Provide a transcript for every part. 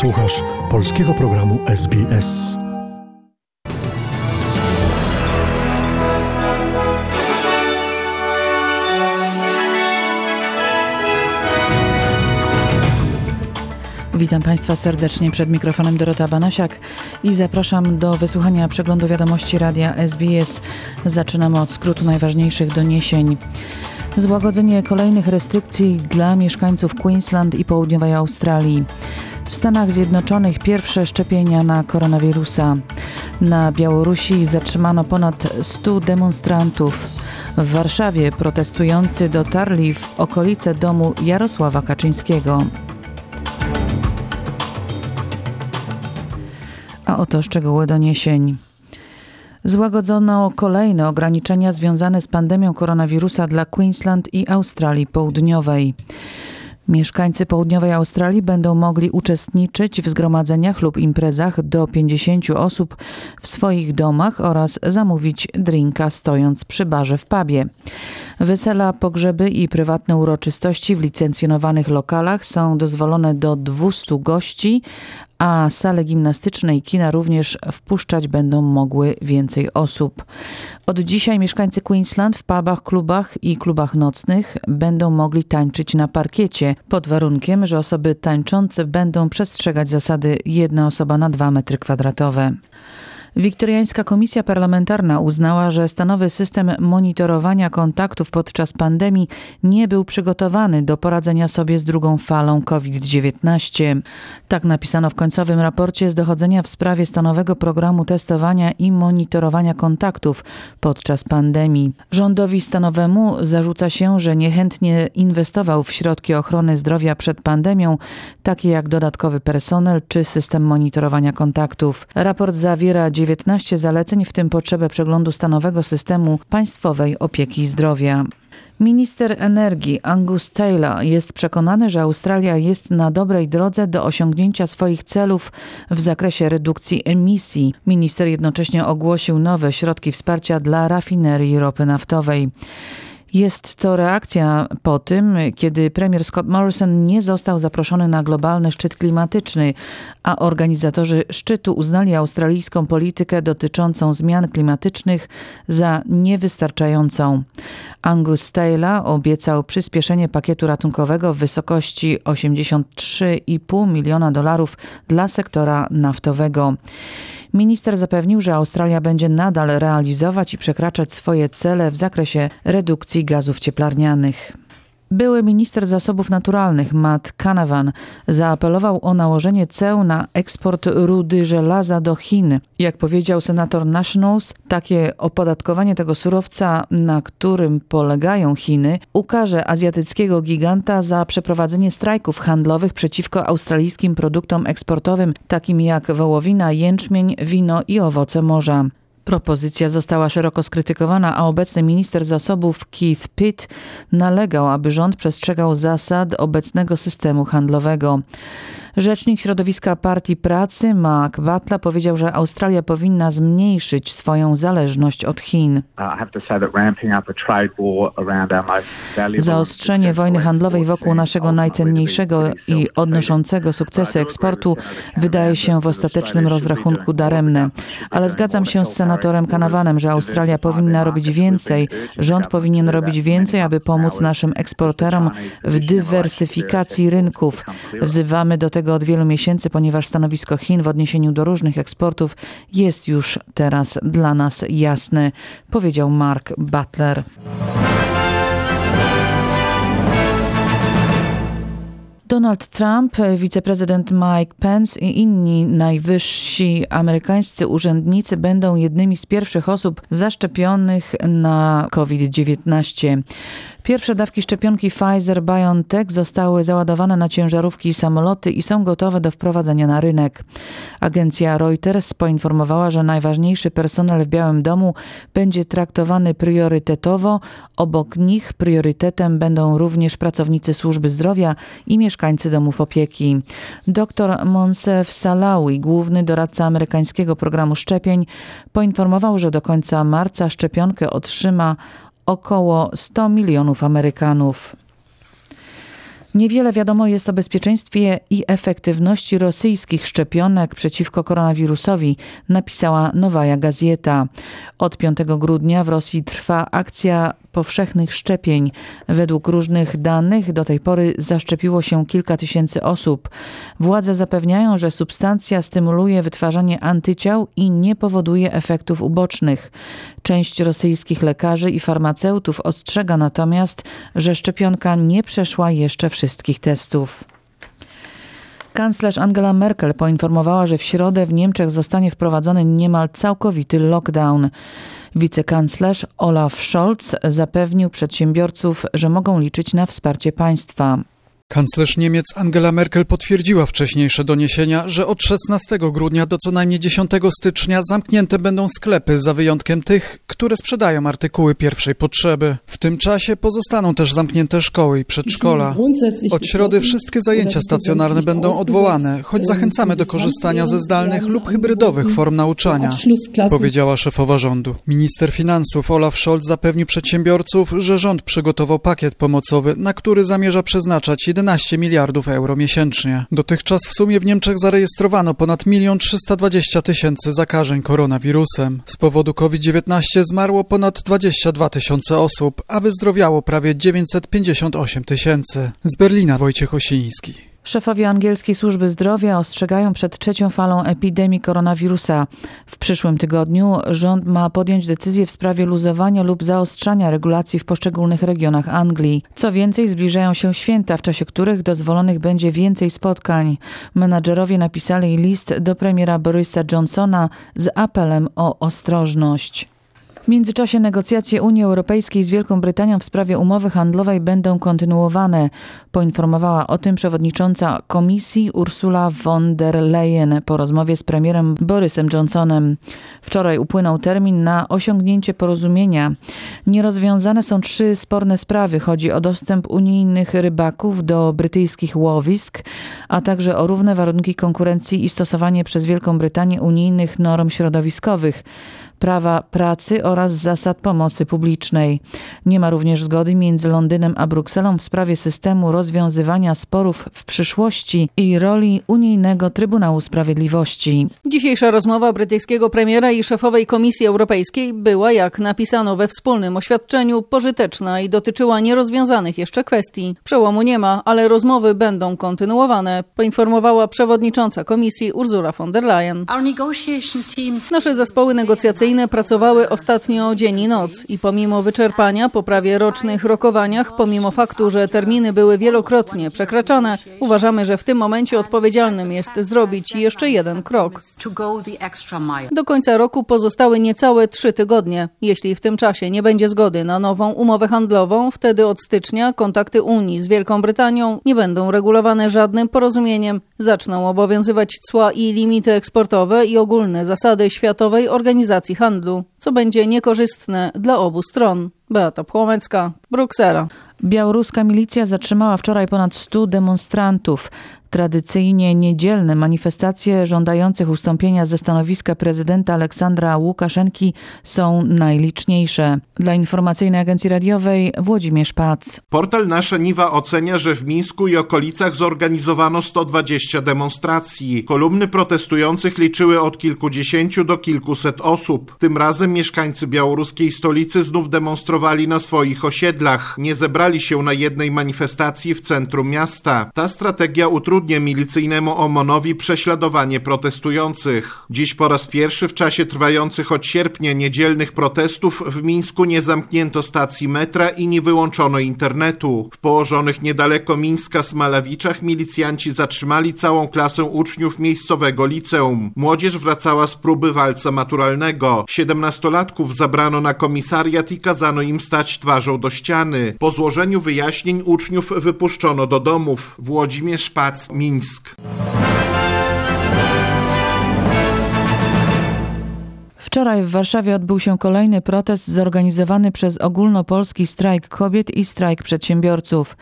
Słuchasz polskiego programu SBS. Witam Państwa serdecznie przed mikrofonem Dorota Banasiak i zapraszam do wysłuchania przeglądu wiadomości radia SBS. Zaczynamy od skrótu najważniejszych doniesień. Złagodzenie kolejnych restrykcji dla mieszkańców Queensland i południowej Australii. W Stanach Zjednoczonych pierwsze szczepienia na koronawirusa. Na Białorusi zatrzymano ponad 100 demonstrantów. W Warszawie protestujący dotarli w okolice domu Jarosława Kaczyńskiego. A oto szczegóły doniesień. Złagodzono kolejne ograniczenia związane z pandemią koronawirusa dla Queensland i Australii Południowej. Mieszkańcy południowej Australii będą mogli uczestniczyć w zgromadzeniach lub imprezach do 50 osób w swoich domach oraz zamówić drinka stojąc przy barze w pubie. Wesela, pogrzeby i prywatne uroczystości w licencjonowanych lokalach są dozwolone do 200 gości, a sale gimnastyczne i kina również wpuszczać będą mogły więcej osób. Od dzisiaj mieszkańcy Queensland w pubach, klubach i klubach nocnych będą mogli tańczyć na parkiecie, pod warunkiem, że osoby tańczące będą przestrzegać zasady jedna osoba na dwa metry kwadratowe. Wiktoriańska Komisja Parlamentarna uznała, że stanowy system monitorowania kontaktów podczas pandemii nie był przygotowany do poradzenia sobie z drugą falą COVID-19. Tak napisano w końcowym raporcie z dochodzenia w sprawie stanowego programu testowania i monitorowania kontaktów podczas pandemii. Rządowi stanowemu zarzuca się, że niechętnie inwestował w środki ochrony zdrowia przed pandemią, takie jak dodatkowy personel czy system monitorowania kontaktów. Raport zawiera 19 zaleceń, w tym potrzebę przeglądu stanowego systemu państwowej opieki zdrowia. Minister energii Angus Taylor jest przekonany, że Australia jest na dobrej drodze do osiągnięcia swoich celów w zakresie redukcji emisji. Minister jednocześnie ogłosił nowe środki wsparcia dla rafinerii ropy naftowej. Jest to reakcja po tym, kiedy premier Scott Morrison nie został zaproszony na globalny szczyt klimatyczny, a organizatorzy szczytu uznali australijską politykę dotyczącą zmian klimatycznych za niewystarczającą. Angus Taylor obiecał przyspieszenie pakietu ratunkowego w wysokości 83,5 miliona dolarów dla sektora naftowego. Minister zapewnił, że Australia będzie nadal realizować i przekraczać swoje cele w zakresie redukcji gazów cieplarnianych. Były minister zasobów naturalnych Matt Canavan zaapelował o nałożenie ceł na eksport rudy żelaza do Chin. Jak powiedział senator Nationals, takie opodatkowanie tego surowca, na którym polegają Chiny, ukaże azjatyckiego giganta za przeprowadzenie strajków handlowych przeciwko australijskim produktom eksportowym, takim jak wołowina, jęczmień, wino i owoce morza. Propozycja została szeroko skrytykowana, a obecny minister zasobów Keith Pitt nalegał, aby rząd przestrzegał zasad obecnego systemu handlowego. Rzecznik środowiska Partii Pracy, Mark Butler, powiedział, że Australia powinna zmniejszyć swoją zależność od Chin. Zaostrzenie wojny handlowej wokół naszego najcenniejszego i odnoszącego sukcesy eksportu wydaje się w ostatecznym rozrachunku daremne. Ale zgadzam się z senatorem Kanawanem, że Australia powinna robić więcej. Rząd powinien robić więcej, aby pomóc naszym eksporterom w dywersyfikacji rynków. Wzywamy do tego tego od wielu miesięcy, ponieważ stanowisko Chin w odniesieniu do różnych eksportów jest już teraz dla nas jasne, powiedział Mark Butler. Donald Trump, wiceprezydent Mike Pence i inni najwyżsi amerykańscy urzędnicy będą jednymi z pierwszych osób zaszczepionych na COVID-19. Pierwsze dawki szczepionki Pfizer-BioNTech zostały załadowane na ciężarówki i samoloty i są gotowe do wprowadzenia na rynek. Agencja Reuters poinformowała, że najważniejszy personel w Białym Domu będzie traktowany priorytetowo. Obok nich priorytetem będą również pracownicy służby zdrowia i mieszkańcy domów opieki. Dr Monsef Salawi, główny doradca amerykańskiego programu szczepień, poinformował, że do końca marca szczepionkę otrzyma około 100 milionów Amerykanów. Niewiele wiadomo jest o bezpieczeństwie i efektywności rosyjskich szczepionek przeciwko koronawirusowi, napisała Nowaja Gazeta. Od 5 grudnia w Rosji trwa akcja powszechnych szczepień. Według różnych danych do tej pory zaszczepiło się kilka tysięcy osób. Władze zapewniają, że substancja stymuluje wytwarzanie antyciał i nie powoduje efektów ubocznych. Część rosyjskich lekarzy i farmaceutów ostrzega natomiast, że szczepionka nie przeszła jeszcze wszystkich testów. Kanclerz Angela Merkel poinformowała, że w środę w Niemczech zostanie wprowadzony niemal całkowity lockdown. Wicekanclerz Olaf Scholz zapewnił przedsiębiorców, że mogą liczyć na wsparcie państwa. Kanclerz Niemiec Angela Merkel potwierdziła wcześniejsze doniesienia, że od 16 grudnia do co najmniej 10 stycznia zamknięte będą sklepy, za wyjątkiem tych, które sprzedają artykuły pierwszej potrzeby. W tym czasie pozostaną też zamknięte szkoły i przedszkola. Od środy wszystkie zajęcia stacjonarne będą odwołane, choć zachęcamy do korzystania ze zdalnych lub hybrydowych form nauczania, powiedziała szefowa rządu. Minister finansów Olaf Scholz zapewnił przedsiębiorców, że rząd przygotował pakiet pomocowy, na który zamierza przeznaczać 11 miliardów euro miesięcznie. Dotychczas w sumie w Niemczech zarejestrowano ponad 1 320 tysięcy zakażeń koronawirusem. Z powodu COVID-19 zmarło ponad 22 tysiące osób, a wyzdrowiało prawie 958 tysięcy. Z Berlina Wojciech Osiński. Szefowie angielskiej służby zdrowia ostrzegają przed trzecią falą epidemii koronawirusa. W przyszłym tygodniu rząd ma podjąć decyzję w sprawie luzowania lub zaostrzania regulacji w poszczególnych regionach Anglii. Co więcej, zbliżają się święta, w czasie których dozwolonych będzie więcej spotkań. Menadżerowie napisali list do premiera Borisa Johnsona z apelem o ostrożność. W międzyczasie negocjacje Unii Europejskiej z Wielką Brytanią w sprawie umowy handlowej będą kontynuowane, poinformowała o tym przewodnicząca Komisji Ursula von der Leyen po rozmowie z premierem Borysem Johnsonem. Wczoraj upłynął termin na osiągnięcie porozumienia. Nierozwiązane są trzy sporne sprawy. Chodzi o dostęp unijnych rybaków do brytyjskich łowisk, a także o równe warunki konkurencji i stosowanie przez Wielką Brytanię unijnych norm środowiskowych prawa pracy oraz zasad pomocy publicznej. Nie ma również zgody między Londynem a Brukselą w sprawie systemu rozwiązywania sporów w przyszłości i roli unijnego Trybunału Sprawiedliwości. Dzisiejsza rozmowa brytyjskiego premiera i szefowej Komisji Europejskiej była, jak napisano we wspólnym oświadczeniu, pożyteczna i dotyczyła nierozwiązanych jeszcze kwestii. Przełomu nie ma, ale rozmowy będą kontynuowane, poinformowała przewodnicząca Komisji Ursula von der Leyen. Nasze zespoły negocjacyjne pracowały ostatnio dzień i noc i pomimo wyczerpania po prawie rocznych rokowaniach, pomimo faktu, że terminy były wielokrotnie przekraczane, uważamy, że w tym momencie odpowiedzialnym jest zrobić jeszcze jeden krok. Do końca roku pozostały niecałe trzy tygodnie. Jeśli w tym czasie nie będzie zgody na nową umowę handlową, wtedy od stycznia kontakty Unii z Wielką Brytanią nie będą regulowane żadnym porozumieniem. Zaczną obowiązywać cła i limity eksportowe i ogólne zasady Światowej Organizacji Handlu, co będzie niekorzystne dla obu stron. Beata Płomecka, Bruksela. Białoruska milicja zatrzymała wczoraj ponad 100 demonstrantów. Tradycyjnie niedzielne manifestacje żądających ustąpienia ze stanowiska prezydenta Aleksandra Łukaszenki są najliczniejsze. Dla informacyjnej agencji radiowej Włodzimierz Pac. Portal Nasza Niwa ocenia, że w Mińsku i okolicach zorganizowano 120 demonstracji. Kolumny protestujących liczyły od kilkudziesięciu do kilkuset osób. Tym razem mieszkańcy białoruskiej stolicy znów demonstrowali na swoich osiedlach. Nie zebrali się na jednej manifestacji w centrum miasta. Ta strategia utrudnia milicyjnemu OMON-owi prześladowanie protestujących. Dziś po raz pierwszy w czasie trwających od sierpnia niedzielnych protestów w Mińsku nie zamknięto stacji metra i nie wyłączono internetu. W położonych niedaleko Mińska Smalawiczach milicjanci zatrzymali całą klasę uczniów miejscowego liceum. Młodzież wracała z próby walca maturalnego. Siedemnastolatków zabrano na komisariat i kazano im stać twarzą do ściany. Po złożeniu wyjaśnień uczniów wypuszczono do domów. Włodzimierz Pac, Mińsk. Wczoraj w Warszawie odbył się kolejny protest zorganizowany przez ogólnopolski strajk kobiet i strajk przedsiębiorców.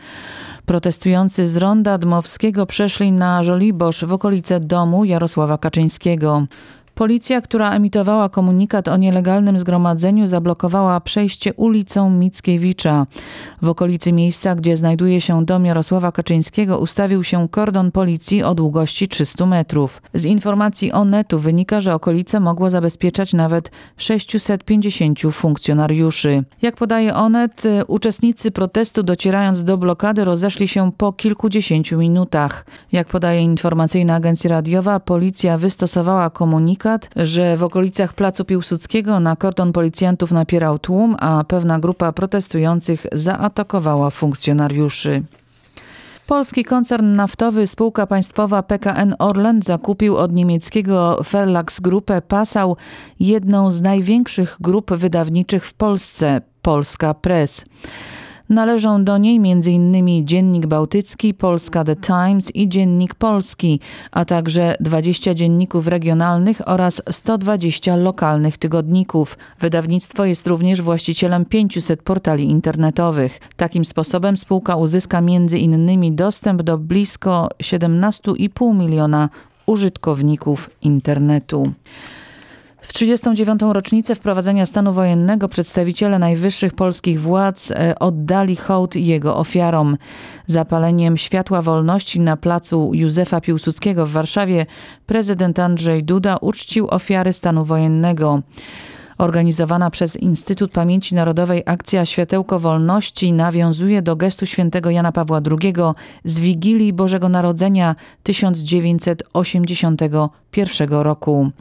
Protestujący z ronda Dmowskiego przeszli na Żoliborz w okolice domu Jarosława Kaczyńskiego. Policja, która emitowała komunikat o nielegalnym zgromadzeniu, zablokowała przejście ulicą Mickiewicza. W okolicy miejsca, gdzie znajduje się dom Jarosława Kaczyńskiego, ustawił się kordon policji o długości 300 metrów. Z informacji Onetu wynika, że okolice mogło zabezpieczać nawet 650 funkcjonariuszy. Jak podaje Onet, y, uczestnicy protestu docierając do blokady rozeszli się po kilkudziesięciu minutach. Jak podaje informacyjna agencja radiowa, policja wystosowała komunikat, że w okolicach Placu Piłsudskiego na kordon policjantów napierał tłum, a pewna grupa protestujących zaatakowała funkcjonariuszy. Polski koncern naftowy, spółka państwowa PKN Orlen zakupił od niemieckiego Verlags Grupę Passau jedną z największych grup wydawniczych w Polsce, Polska Press. Należą do niej m.in. Dziennik Bałtycki, Polska The Times i Dziennik Polski, a także 20 dzienników regionalnych oraz 120 lokalnych tygodników. Wydawnictwo jest również właścicielem 500 portali internetowych. Takim sposobem spółka uzyska m.in. dostęp do blisko 17,5 miliona użytkowników internetu. W 39. rocznicę wprowadzenia stanu wojennego przedstawiciele najwyższych polskich władz e, oddali hołd jego ofiarom. Zapaleniem światła wolności na placu Józefa Piłsudskiego w Warszawie prezydent Andrzej Duda uczcił ofiary stanu wojennego. Organizowana przez Instytut Pamięci Narodowej akcja Światełko Wolności nawiązuje do gestu świętego Jana Pawła II z Wigilii Bożego Narodzenia 1981 roku.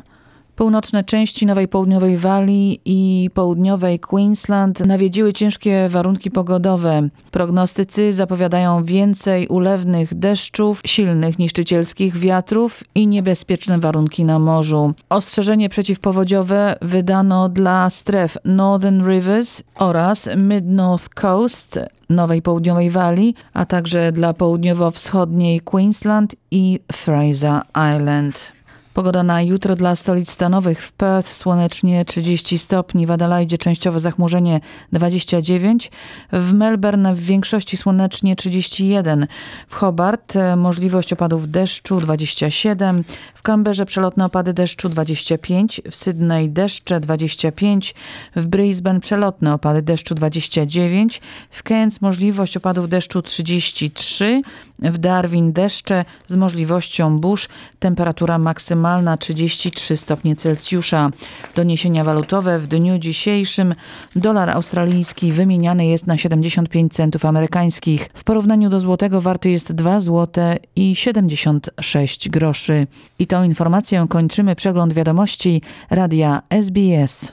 Północne części Nowej Południowej Walii i południowej Queensland nawiedziły ciężkie warunki pogodowe. Prognostycy zapowiadają więcej ulewnych deszczów, silnych niszczycielskich wiatrów i niebezpieczne warunki na morzu. Ostrzeżenie przeciwpowodziowe wydano dla stref Northern Rivers oraz Mid-North Coast Nowej Południowej Walii, a także dla południowo-wschodniej Queensland i Fraser Island. Pogoda na jutro dla stolic stanowych. W Perth słonecznie 30 stopni, w Adelaide częściowo zachmurzenie 29, w Melbourne w większości słonecznie 31, w Hobart e, możliwość opadów deszczu 27, w Canberrze przelotne opady deszczu 25, w Sydney deszcze 25, w Brisbane przelotne opady deszczu 29, w Cairns możliwość opadów deszczu 33, w Darwin deszcze z możliwością burz, temperatura maksymalna maksymalna 33 stopnie Celsjusza. Doniesienia walutowe w dniu dzisiejszym dolar australijski wymieniany jest na 75 centów amerykańskich. W porównaniu do złotego warty jest 2 zł i 76 groszy. I tą informacją kończymy przegląd wiadomości radia SBS.